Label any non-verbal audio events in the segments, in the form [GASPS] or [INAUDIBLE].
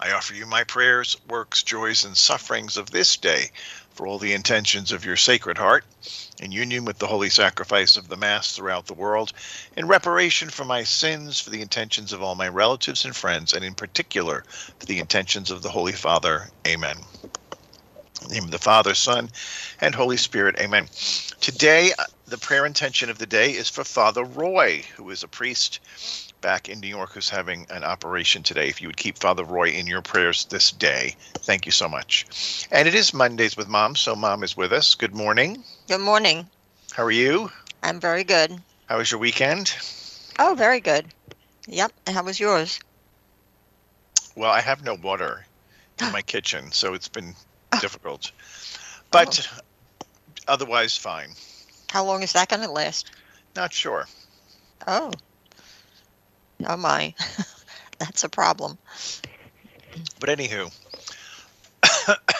I offer you my prayers, works, joys, and sufferings of this day for all the intentions of your Sacred Heart, in union with the holy sacrifice of the Mass throughout the world, in reparation for my sins, for the intentions of all my relatives and friends, and in particular for the intentions of the Holy Father. Amen. In the name of the Father, Son, and Holy Spirit. Amen. Today, uh, the prayer intention of the day is for Father Roy, who is a priest back in New York who's having an operation today. If you would keep Father Roy in your prayers this day, thank you so much. And it is Mondays with Mom, so Mom is with us. Good morning. Good morning. How are you? I'm very good. How was your weekend? Oh, very good. Yep. And how was yours? Well, I have no water in my [GASPS] kitchen, so it's been oh. difficult. But oh. otherwise, fine. How long is that going to last? Not sure. Oh. Oh my, [LAUGHS] that's a problem. But anywho,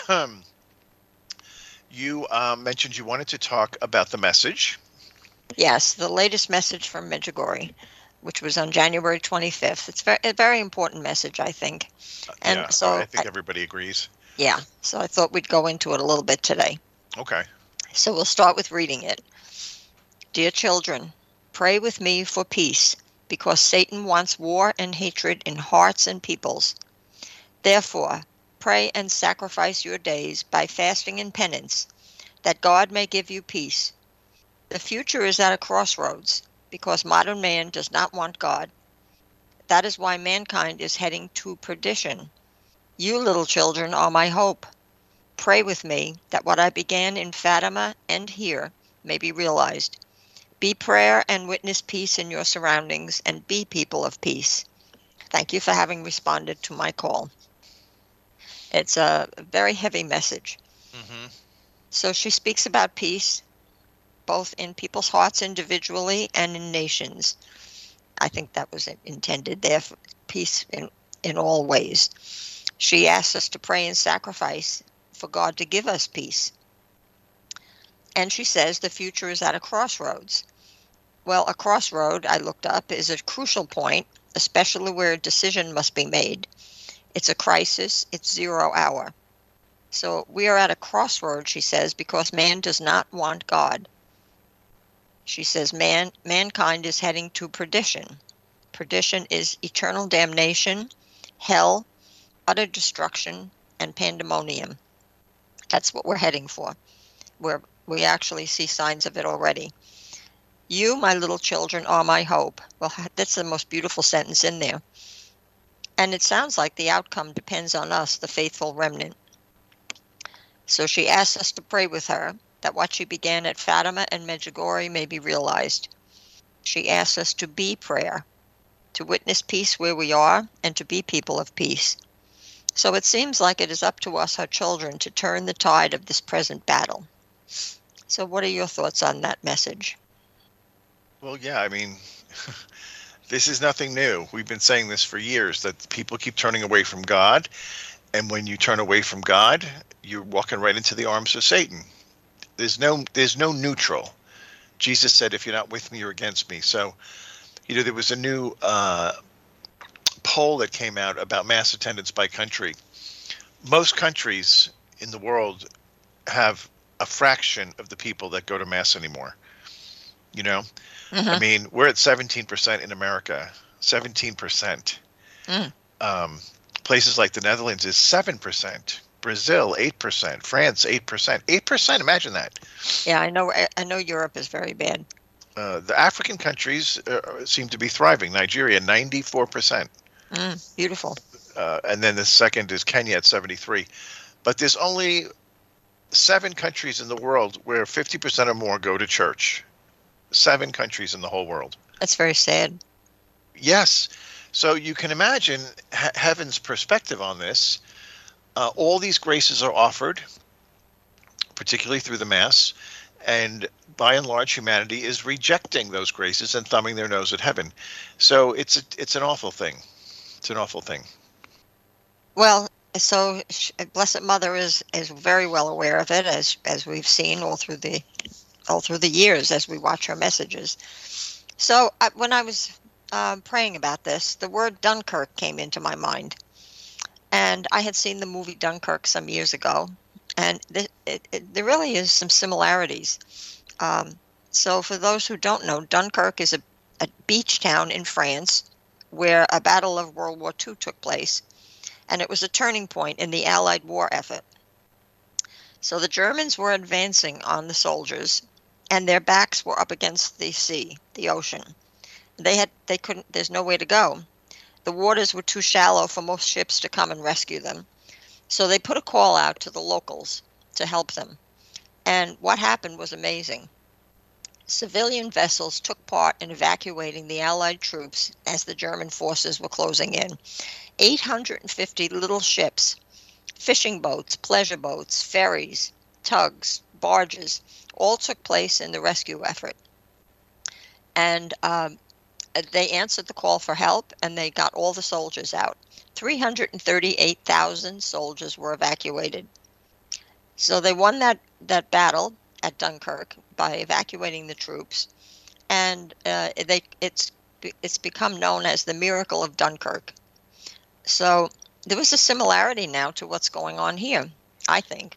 [COUGHS] you um, mentioned you wanted to talk about the message. Yes, the latest message from Medjugorje, which was on January 25th. It's very, a very important message, I think. And yeah, so I think I, everybody agrees. Yeah, so I thought we'd go into it a little bit today. Okay. So we'll start with reading it. Dear children, pray with me for peace because Satan wants war and hatred in hearts and peoples. Therefore, pray and sacrifice your days by fasting and penance, that God may give you peace. The future is at a crossroads because modern man does not want God. That is why mankind is heading to perdition. You little children are my hope. Pray with me that what I began in Fatima and here may be realized. Be prayer and witness peace in your surroundings and be people of peace. Thank you for having responded to my call. It's a very heavy message. Mm-hmm. So she speaks about peace, both in people's hearts individually and in nations. I think that was intended there for peace in, in all ways. She asks us to pray and sacrifice for God to give us peace. And she says the future is at a crossroads. Well, a crossroad, I looked up, is a crucial point, especially where a decision must be made. It's a crisis, it's zero hour. So we are at a crossroad, she says, because man does not want God. She says man mankind is heading to perdition. Perdition is eternal damnation, hell, utter destruction, and pandemonium. That's what we're heading for. Where we actually see signs of it already. You, my little children, are my hope. Well, [LAUGHS] that's the most beautiful sentence in there. And it sounds like the outcome depends on us, the faithful remnant. So she asks us to pray with her that what she began at Fatima and Medjugorje may be realized. She asks us to be prayer, to witness peace where we are, and to be people of peace. So it seems like it is up to us, her children, to turn the tide of this present battle. So, what are your thoughts on that message? Well, yeah, I mean, [LAUGHS] this is nothing new. We've been saying this for years that people keep turning away from God. And when you turn away from God, you're walking right into the arms of Satan. There's no there's no neutral. Jesus said, if you're not with me, you're against me. So, you know, there was a new uh, poll that came out about mass attendance by country. Most countries in the world have a fraction of the people that go to mass anymore. You know, Mm-hmm. I mean, we're at 17% in America. 17%. Mm. Um, places like the Netherlands is 7%. Brazil 8%, France 8%. 8%, imagine that. Yeah, I know I know Europe is very bad. Uh, the African countries uh, seem to be thriving. Nigeria 94%. Mm, beautiful. Uh, and then the second is Kenya at 73. But there's only seven countries in the world where 50% or more go to church seven countries in the whole world. That's very sad. Yes. So you can imagine heaven's perspective on this. uh, all these graces are offered, particularly through the Mass, and by and large, humanity is rejecting those graces and thumbing their nose at heaven. So it's a, it's an awful thing. It's an awful thing. Well, so Blessed Mother is is very well aware of it, as as we've seen all through the all through the years as we watch her messages. So uh, when I was uh, praying about this, the word Dunkirk came into my mind, and I had seen the movie Dunkirk some years ago, and th- it, it, there really is some similarities. Um, so for those who don't know, Dunkirk is a, a beach town in France where a battle of World War II took place, and it was a turning point in the Allied war effort. So the Germans were advancing on the soldiers, and their backs were up against the sea, the ocean. They had they couldn't. There's no way to go. The waters were too shallow for most ships to come and rescue them. So they put a call out to the locals to help them. And what happened was amazing. Civilian vessels took part in evacuating the Allied troops as the German forces were closing in. 850 little ships, fishing boats, pleasure boats, ferries, tugs, barges, all took place in the rescue effort. And um, they answered the call for help and they got all the soldiers out. 338,000 soldiers were evacuated. So they won that, that battle at Dunkirk by evacuating the troops, and uh, they it's it's become known as the miracle of Dunkirk. So there was a similarity now to what's going on here, I think.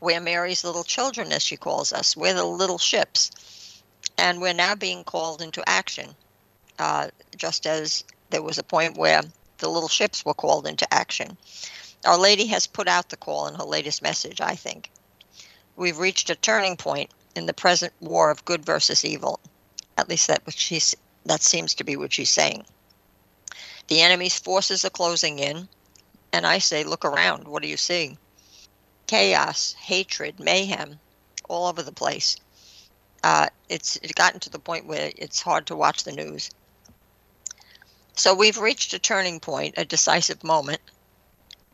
We're Mary's little children, as she calls us. We're the little ships, and we're now being called into action. Uh, just as there was a point where the little ships were called into action. Our Lady has put out the call in her latest message, I think. We've reached a turning point in the present war of good versus evil. At least that what she's that seems to be what she's saying. The enemy's forces are closing in, and I say, look around. What do you see? Chaos, hatred, mayhem, all over the place. Uh, it's it gotten to the point where it's hard to watch the news. So we've reached a turning point, a decisive moment,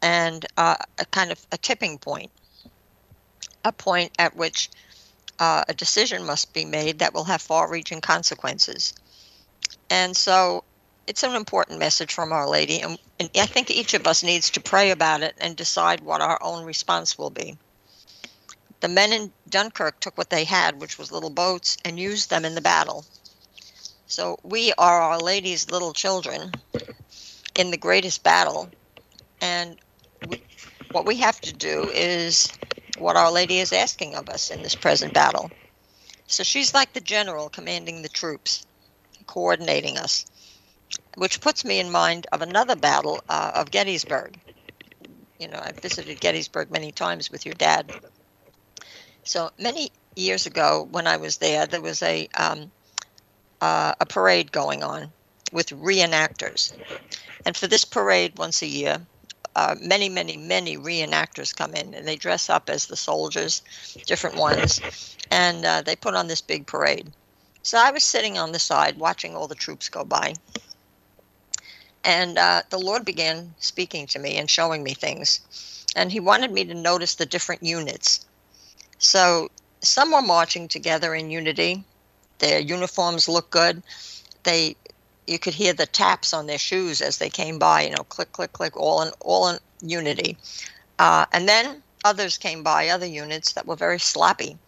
and uh, a kind of a tipping point a point at which uh, a decision must be made that will have far reaching consequences. And so it's an important message from Our Lady. And, and, I think each of us needs to pray about it and decide what our own response will be. The men in Dunkirk took what they had, which was little boats, and used them in the battle. So we are Our Lady's little children in the greatest battle. And we, what we have to do is what Our Lady is asking of us in this present battle. So she's like the general commanding the troops, coordinating us, which puts me in mind of another battle uh, of Gettysburg. You know, I've visited Gettysburg many times with your dad. So many years ago, when I was there, there was a um, uh, a parade going on with reenactors, and for this parade once a year, uh, many, many, many reenactors come in and they dress up as the soldiers, different ones, and uh, they put on this big parade. So I was sitting on the side watching all the troops go by. And uh, the Lord began speaking to me and showing me things. And He wanted me to notice the different units. So some were marching together in unity. Their uniforms look good. They you could hear the taps on their shoes as they came by, you know, click, click, click, all in all in unity. Uh, and then others came by, other units that were very sloppy.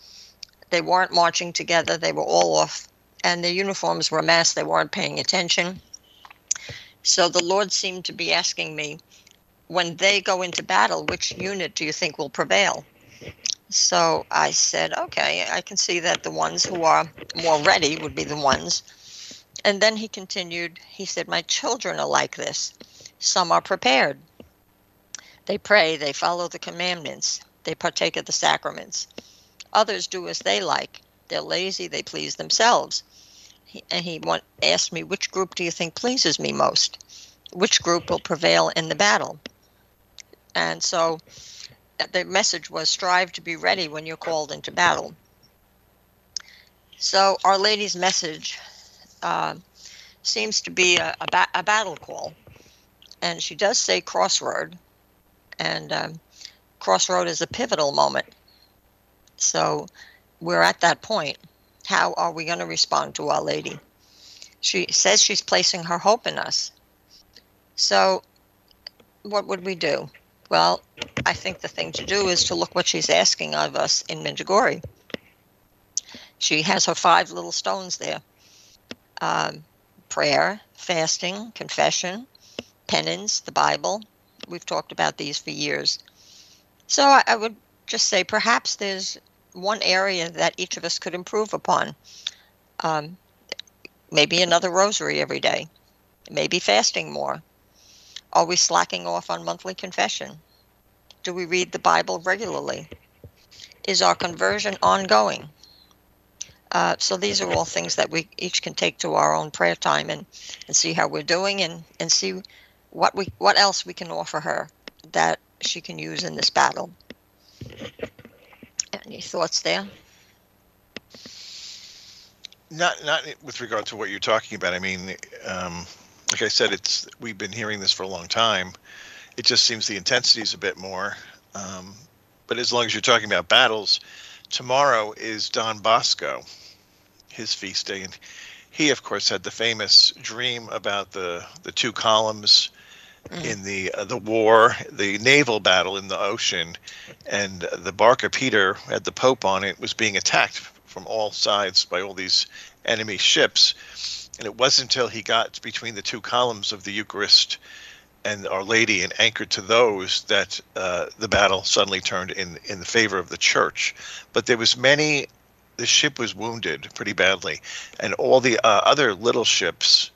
They weren't marching together; they were all off, and their uniforms were a mess. They weren't paying attention. So the Lord seemed to be asking me, when they go into battle, which unit do you think will prevail? So I said, okay, I can see that the ones who are more ready would be the ones and then he continued, he said, My children are like this. Some are prepared. They pray, they follow the commandments, they partake of the sacraments. Others do as they like. They're lazy, they please themselves. And he want, asked me, Which group do you think pleases me most? Which group will prevail in the battle? And so uh, the message was strive to be ready when you're called into battle. So, Our Lady's message uh, seems to be a, a, ba- a, battle call. And she does say crossroad. and um, Crossroad is a pivotal moment. So we're at that point. How are we going to respond to Our Lady? She says she's placing her hope in us. So, what would we do? Well, I think the thing to do is to look what she's asking of us in Medjugorje. She has her five little stones there um, prayer, fasting, confession, penance, the Bible. We've talked about these for years. So I, I would just say perhaps there's one area that each of us could improve upon. Um, maybe another rosary every day, maybe fasting more. Are we slacking off on monthly confession? Do we read the Bible regularly? Is our conversion ongoing? Uh, so these are all things that we each can take to our own prayer time and, and see how we're doing and, and see what we what else we can offer her that she can use in this battle. Thoughts there? Not not with regard to what you're talking about. I mean, um, like I said, it's we've been hearing this for a long time. It just seems the intensity is a bit more. Um, but as long as you're talking about battles, tomorrow is Don Bosco, his feast day, and he, of course, had the famous dream about the the two columns mm. in the uh, the war, the naval battle in the ocean, and the bark of Peter had the Pope on it was being attacked from all sides by all these enemy ships, and it wasn't until he got between the two columns of the Eucharist and Our Lady and anchored to those that uh, the battle suddenly turned in in the favor of the church. But there was many. The ship was wounded pretty badly, and all the uh, other little ships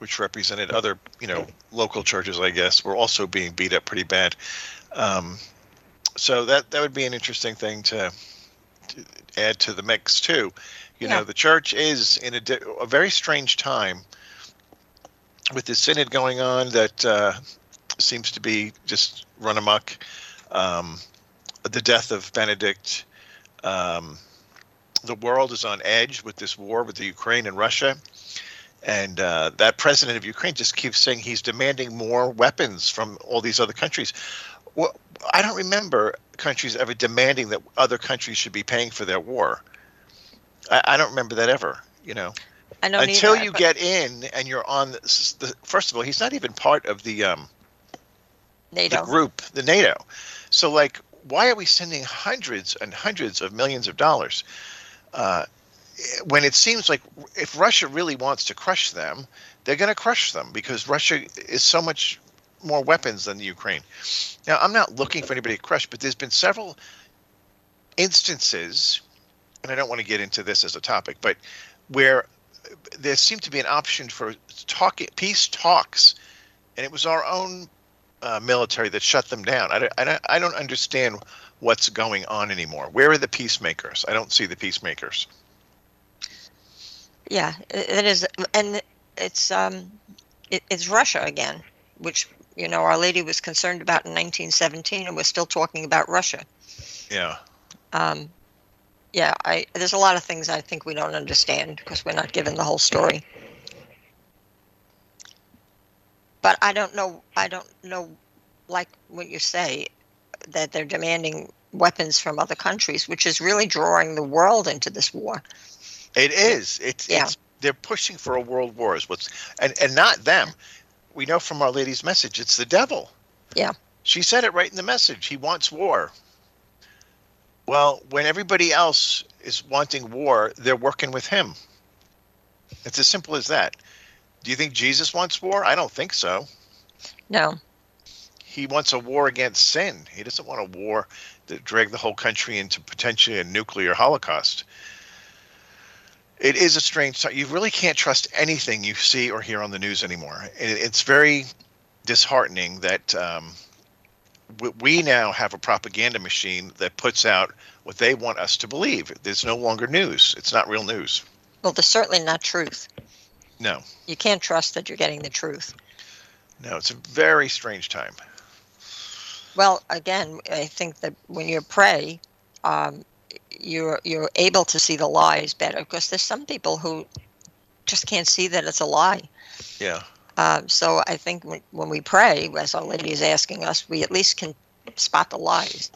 which represented other, you know, local churches, I guess, were also being beat up pretty bad. Um, so that that would be an interesting thing to, to add to the mix too. You yeah. know, the church is in a, a very strange time with the synod going on that uh, seems to be just run amok. Um, the death of Benedict. Um, the world is on edge with this war with the Ukraine and Russia. And uh, that president of Ukraine just keeps saying he's demanding more weapons from all these other countries. Well, I don't remember countries ever demanding that other countries should be paying for their war. I, I don't remember that ever. You know, until either, you but... get in and you're on the, the, First of all, he's not even part of the um, NATO the group, the NATO. So, like, why are we sending hundreds and hundreds of millions of dollars? Uh, when it seems like if Russia really wants to crush them, they're going to crush them because Russia is so much more weapons than the Ukraine. Now, I'm not looking for anybody to crush, but there's been several instances, and I don't want to get into this as a topic, but where there seemed to be an option for talking peace talks, and it was our own uh, military that shut them down. I don't, I don't, I don't understand what's going on anymore. Where are the peacemakers? I don't see the peacemakers. Yeah, it is, and it's um, it, it's Russia again, which you know Our Lady was concerned about in 1917, and we're still talking about Russia. Yeah. Um, yeah, I there's a lot of things I think we don't understand because we're not given the whole story. But I don't know. I don't know, like what you say, that they're demanding weapons from other countries, which is really drawing the world into this war. It is. It's, yeah. it's they're pushing for a world war is what's and and not them. We know from Our Lady's message it's the devil. Yeah. She said it right in the message. He wants war. Well, when everybody else is wanting war, they're working with him. It's as simple as that. Do you think Jesus wants war? I don't think so. No. He wants a war against sin. He doesn't want a war that drag the whole country into potentially a nuclear holocaust it is a strange time. You really can't trust anything you see or hear on the news anymore. it's very disheartening that um, we now have a propaganda machine that puts out what they want us to believe. There's no longer news. It's not real news. Well, there's certainly not truth. No. You can't trust that you're getting the truth. No, it's a very strange time. Well, again, I think that when you pray, um, you're you're able to see the lies better because there's some people who just can't see that it's a lie. Yeah. Um, so I think when, when we pray, as Our Lady is asking us, we at least can spot the lies.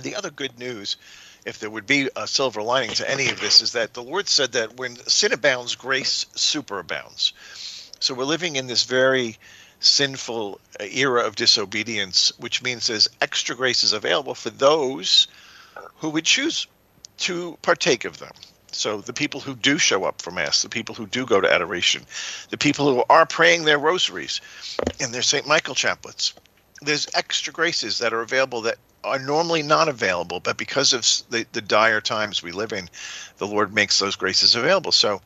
The other good news, if there would be a silver lining to any of this, is that the Lord said that when sin abounds, grace superabounds. So we're living in this very sinful era of disobedience, which means there's extra graces available for those who would choose to partake of them. So the people who do show up for Mass, the people who do go to adoration, the people who are praying their rosaries and their St. Michael chaplets, there's extra graces that are available that are normally not available, but because of the, the dire times we live in, the Lord makes those graces available. So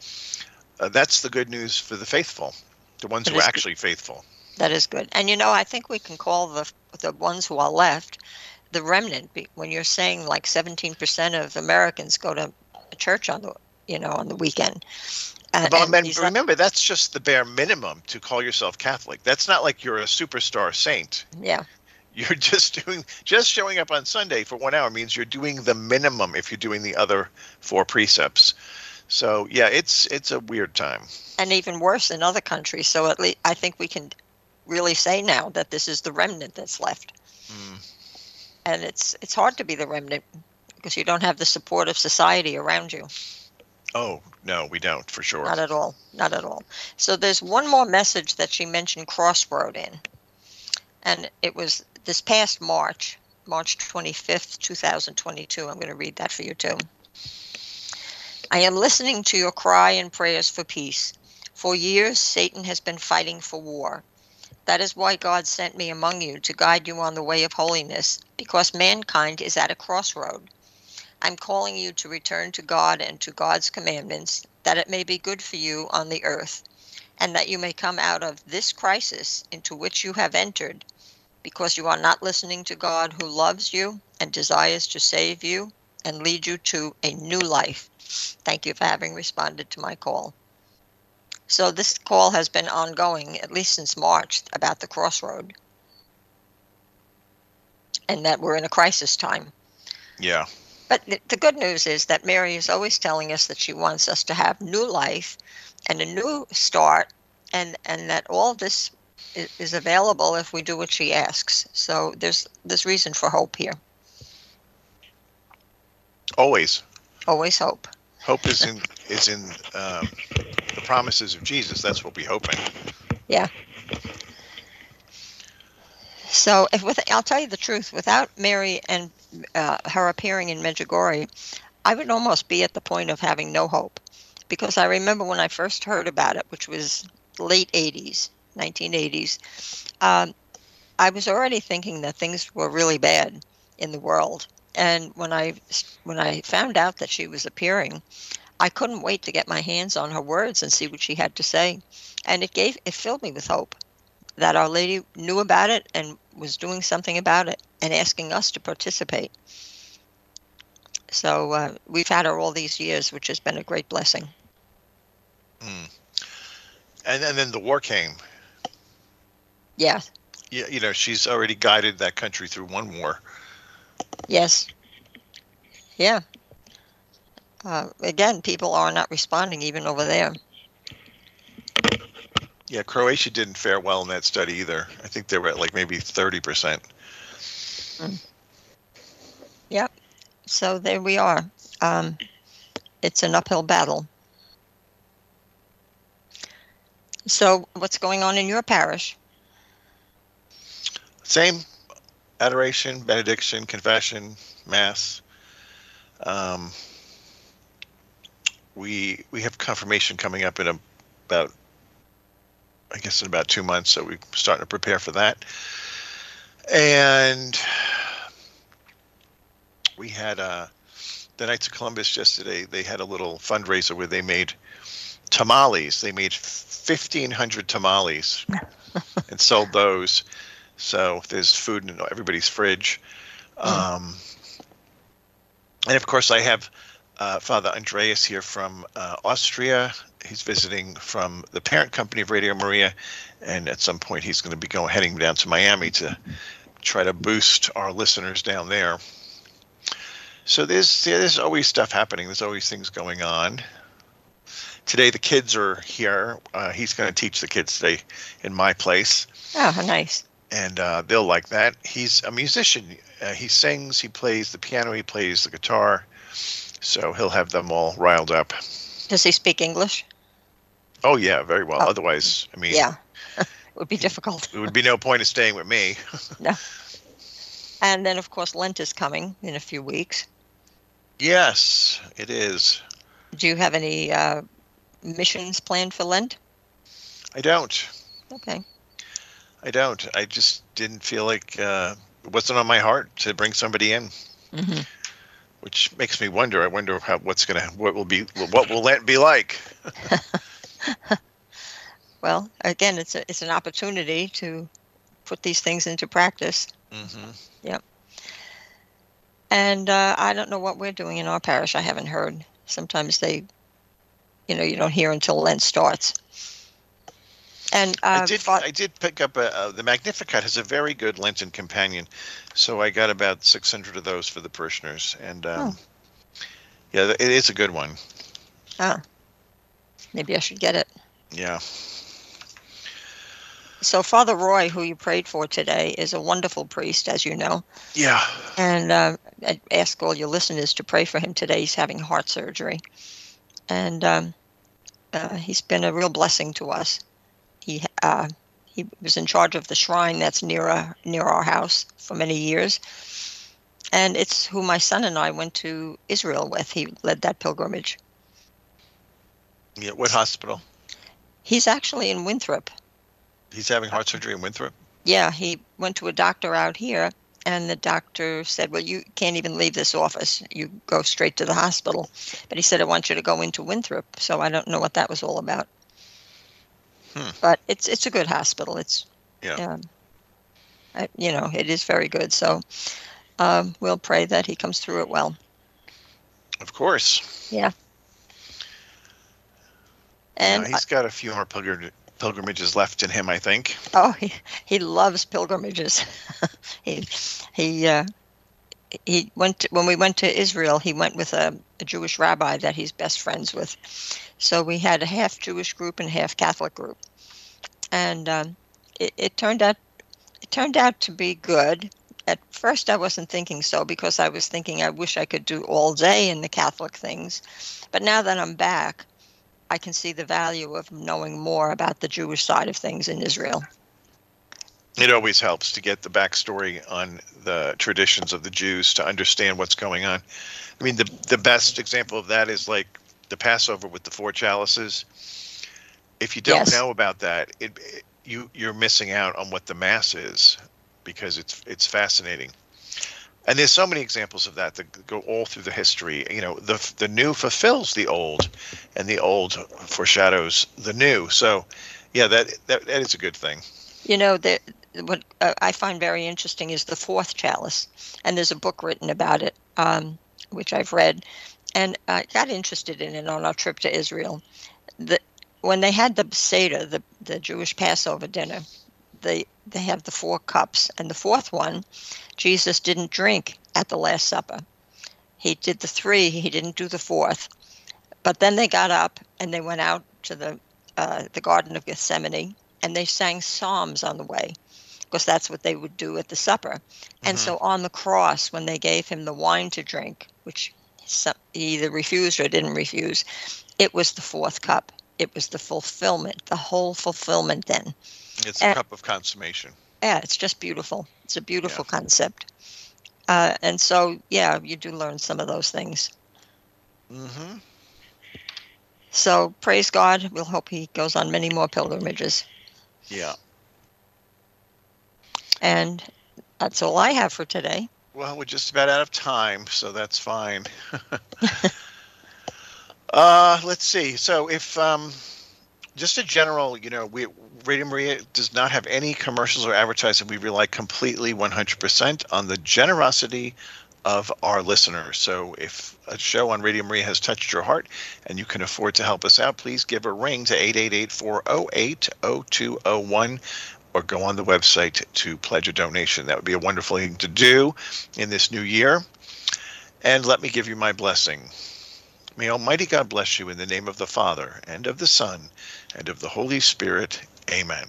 uh, that's the good news for the faithful, the ones That who are is good. actually faithful. That is good. And you know, I think we can call the the ones who are left the remnant. When you're saying like 17% of Americans go to church on the you know on the weekend. And, But and remember, that's just the bare minimum to call yourself Catholic. That's not like you're a superstar saint. yeah, You're [LAUGHS] just doing, just showing up on Sunday for one hour means you're doing the minimum if you're doing the other four precepts. So yeah, it's it's a weird time. and even worse in other countries. So at least I think we can really say now that this is the remnant that's left. Mm. And it's it's hard to be the remnant because you don't have the support of society around you. Oh no, we don't for sure. Not at all. Not at all. So there's one more message that she mentioned crossroad in. And it was this past March, March 25th, 2022. I'm going to read that for you too. I am listening to your cry and prayers for peace. For years, Satan has been fighting for war. That is why God sent me among you to guide you on the way of holiness, because mankind is at a crossroad. I'm calling you to return to God and to God's commandments, that it may be good for you on the earth, and that you may come out of this crisis into which you have entered, because you are not listening to God who loves you and desires to save you and lead you to a new life. Thank you for having responded to my call. So, this call has been ongoing at least since March about the crossroad, and that we're in a crisis time. Yeah. But the, the good news is that Mary is always telling us that she wants us to have new life and a new start, and and that all this is, is available if we do what she asks. So there's there's reason for hope here. Always. Always hope. Hope is in is in um, the promises of Jesus. That's what we're hoping. Yeah. So if with I'll tell you the truth, without Mary and uh, her appearing in Medjugorje, I would almost be at the point of having no hope, because I remember when I first heard about it, which was late '80s, 1980s. Um, I was already thinking that things were really bad in the world, and when I when I found out that she was appearing, I couldn't wait to get my hands on her words and see what she had to say, and it gave it filled me with hope that Our Lady knew about it and was doing something about it and asking us to participate. So uh, we've had her all these years, which has been a great blessing. Mm. And, and then the war came. Yeah, Yeah, you know, she's already guided that country through one war. yes, yeah. Uh, again, people are not responding even over there. Yeah, Croatia didn't fare well in that study either. I think they were at like maybe 30%. Yep. So there we are. Um, it's an uphill battle. So, what's going on in your parish? Same adoration, benediction, confession, mass. Um, we we have confirmation coming up in a, about, I guess in about two months, so we're starting to prepare for that. And we had uh, the Knights of Columbus yesterday. They had a little fundraiser where they made tamales. They made fifteen hundred tamales [LAUGHS] and sold those. So there's food in everybody's fridge. Um, and of course, I have uh, Father Andreas here from uh, Austria. He's visiting from the parent company of Radio Maria, and at some point he's going to be going heading down to Miami to try to boost our listeners down there. So there's there's always stuff happening. There's always things going on. Today the kids are here. Uh, he's going to teach the kids today in my place Oh, how nice. and uh, they'll like that. He's a musician. Uh, he sings, he plays the piano, he plays the guitar. So he'll have them all riled up. Does he speak English? Oh yeah, very well. Oh. Otherwise, I mean, Yeah. [LAUGHS] it would be difficult. it would be no point in staying with me. [LAUGHS] No. And then, of course, Lent is coming in a few weeks. yes, it is. Do you have any uh, missions planned for Lent? I don't. Okay. I don't. I just didn't feel like uh, it wasn't on my heart to bring somebody in, hmm which makes me wonder. I wonder how what's gonna what will be what will Lent be like. [LAUGHS] Well, again, it's a, it's an opportunity to put these things into practice. hmm And uh, I don't know what we're doing in our parish. I haven't heard. Sometimes they, you know, you don't hear until Lent starts. And uh, I did. I did pick up a, uh, the Magnificat has a very good Lenten companion, so I got about six hundred of those for the parishioners, and um, yeah, it is a good one. Oh, maybe I should get it. Yeah. So Father Roy, who you prayed for today, is a wonderful priest, as you know. Yeah. And uh, I ask all your listeners to pray for him today. He's having heart surgery, and um, uh, he's been a real blessing to us. He uh, he was in charge of the shrine that's near uh, near our house for many years, and it's who my son and I went to Israel with. He led that pilgrimage. Yeah. What hospital? He's actually in Winthrop. He's having heart surgery in Winthrop. Yeah, he went to a doctor out here, and the doctor said, Well, you can't even leave this office. You go straight to the hospital. But he said, I want you to go into Winthrop. So I don't know what that was all about. Hmm. But it's it's a good hospital. It's, Yeah. um, I, you know, it is very good. So um, we'll pray that he comes through it well. Of course. Yeah. And yeah, he's got a few more pilgrim- pilgrimages left in him, I think. Oh, he, he loves pilgrimages. [LAUGHS] he he uh, he went to, when we went to Israel. He went with a, a Jewish rabbi that he's best friends with. So we had a half Jewish group and half Catholic group, and um, it, it turned out it turned out to be good. At first, I wasn't thinking so because I was thinking I wish I could do all day in the Catholic things, but now that I'm back, I can see the value of knowing more about the Jewish side of things in Israel. It always helps to get the backstory on the traditions of the Jews to understand what's going on. I mean, the the best example of that is like the Passover with the four chalices. If you don't Yes. know about that, it, it- you you're missing out on what the Mass is because it's it's fascinating. And there's so many examples of that that go all through the history. You know, the the new fulfills the old, and the old foreshadows the new. So, yeah, that that, that is a good thing. You know, the, what uh, I find very interesting is the fourth chalice, and there's a book written about it, um, which I've read, and I got interested in it on our trip to Israel. The, when they had the Seder, the, the Jewish Passover dinner, they they have the four cups, and the fourth one, Jesus didn't drink at the Last Supper. He did the three, he didn't do the fourth. But then they got up and they went out to the uh, the Garden of Gethsemane, and they sang psalms on the way because that's what they would do at the supper. And Mhm. so on the cross, when they gave him the wine to drink, which some, he either refused or didn't refuse, it was the fourth cup. It was the fulfillment, the whole fulfillment then. It's a Uh, cup of consummation. Yeah, it's just beautiful. It's a beautiful concept. Uh, and so, yeah, you do learn some of those things. Mm-hmm. So praise God. We'll hope he goes on many more pilgrimages. Yeah. And that's all I have for today. Well, we're just about out of time, so that's fine. [LAUGHS] [LAUGHS] uh, let's see. So, if um, just a general, you know, we Radio Maria does not have any commercials or advertising. We rely completely 100% on the generosity of our listeners. So, if a show on Radio Maria has touched your heart and you can afford to help us out, please give a ring to 888 408 0201 or go on the website to pledge a donation. That would be a wonderful thing to do in this new year. And let me give you my blessing. May Almighty God bless you in the name of the Father, and of the Son, and of the Holy Spirit. Amen.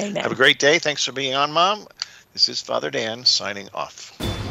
Amen. Have a great day. Thanks for being on, Mom. This is Father Dan signing off.